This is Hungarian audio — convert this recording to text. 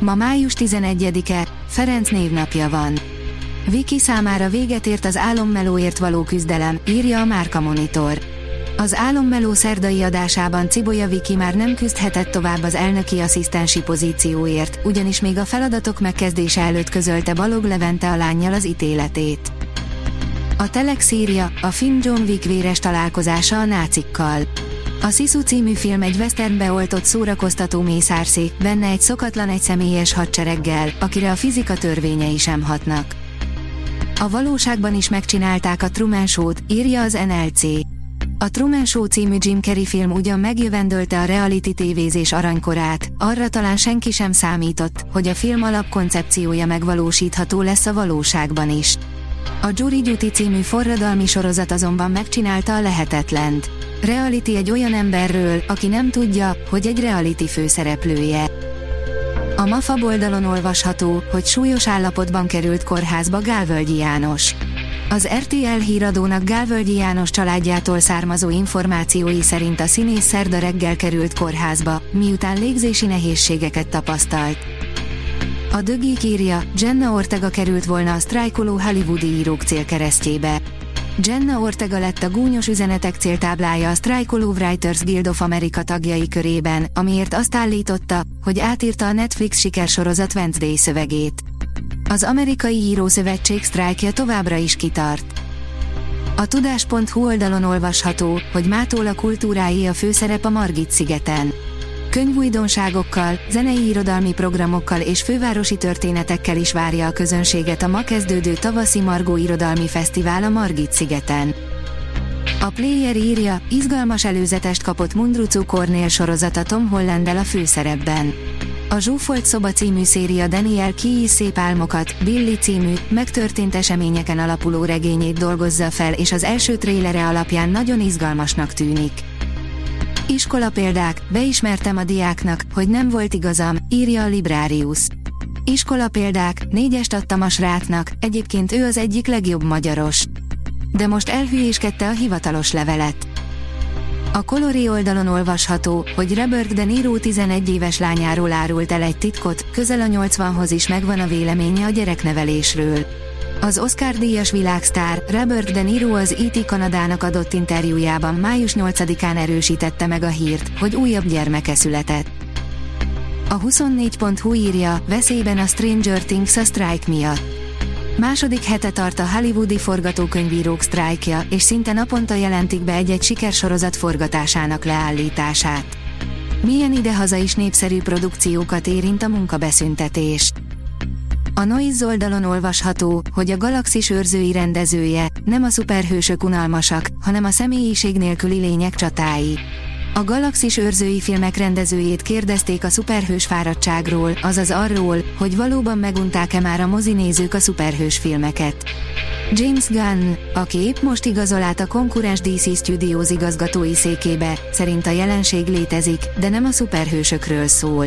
Ma május 11-e, Ferenc névnapja van. Viki számára véget ért az álommelóért való küzdelem, írja a Márka Monitor. Az álommeló szerdai adásában Cibolya Viki már nem küzdhetett tovább az elnöki asszisztensi pozícióért, ugyanis még a feladatok megkezdése előtt közölte Balog Levente a lányjal az ítéletét. A Telex a film John Wick véres találkozása a nácikkal. A Sisu című film egy westernbe oltott szórakoztató mészárszék, benne egy szokatlan egy személyes hadsereggel, akire a fizika törvényei sem hatnak. A valóságban is megcsinálták a Truman Show-t, írja az NLC. A Truman Show című Jim Carrey film ugyan megjövendölte a reality tévézés aranykorát, arra talán senki sem számított, hogy a film alapkoncepciója megvalósítható lesz a valóságban is. A Jury Duty című forradalmi sorozat azonban megcsinálta a lehetetlent. Reality egy olyan emberről, aki nem tudja, hogy egy reality főszereplője. A MAFA oldalon olvasható, hogy súlyos állapotban került kórházba Gálvölgyi János. Az RTL híradónak Gálvölgyi János családjától származó információi szerint a színész szerda reggel került kórházba, miután légzési nehézségeket tapasztalt. A Dögik írja, Jenna Ortega került volna a sztrájkoló hollywoodi írók célkeresztjébe. Jenna Ortega lett a gúnyos üzenetek céltáblája a sztrájkoló Writers Guild of America tagjai körében, amiért azt állította, hogy átírta a Netflix sikersorozat Wednesday szövegét. Az amerikai írószövetség sztrájkja továbbra is kitart. A tudás.hu oldalon olvasható, hogy mától a kultúrái a főszerep a Margit szigeten könyvújdonságokkal, zenei irodalmi programokkal és fővárosi történetekkel is várja a közönséget a ma kezdődő tavaszi Margó Irodalmi Fesztivál a Margit szigeten. A Player írja, izgalmas előzetest kapott Mundrucu Kornél sorozata Tom Hollandel a főszerepben. A Zsúfolt szoba című széria Daniel Key szép álmokat, Billy című, megtörtént eseményeken alapuló regényét dolgozza fel és az első trélere alapján nagyon izgalmasnak tűnik. Iskola példák, beismertem a diáknak, hogy nem volt igazam, írja a Librarius. Iskola példák, négyest adtam a srácnak, egyébként ő az egyik legjobb magyaros. De most elhülyéskedte a hivatalos levelet. A Colori oldalon olvasható, hogy Robert De Niro 11 éves lányáról árult el egy titkot, közel a 80-hoz is megvan a véleménye a gyereknevelésről. Az Oscar-díjas világsztár Robert De Niro az E.T. Kanadának adott interjújában május 8-án erősítette meg a hírt, hogy újabb gyermeke született. A 24.hu írja, veszélyben a Stranger Things a Strike miatt. Második hete tart a hollywoodi forgatókönyvírók sztrájkja, és szinte naponta jelentik be egy-egy sikersorozat forgatásának leállítását. Milyen idehaza is népszerű produkciókat érint a munkabeszüntetés. A Noise oldalon olvasható, hogy a Galaxis őrzői rendezője, nem a szuperhősök unalmasak, hanem a személyiség nélküli lények csatái. A Galaxis őrzői filmek rendezőjét kérdezték a szuperhős fáradtságról, azaz arról, hogy valóban megunták-e már a mozinézők a szuperhős filmeket. James Gunn, aki épp most igazol át a konkurens DC Studios igazgatói székébe, szerint a jelenség létezik, de nem a szuperhősökről szól.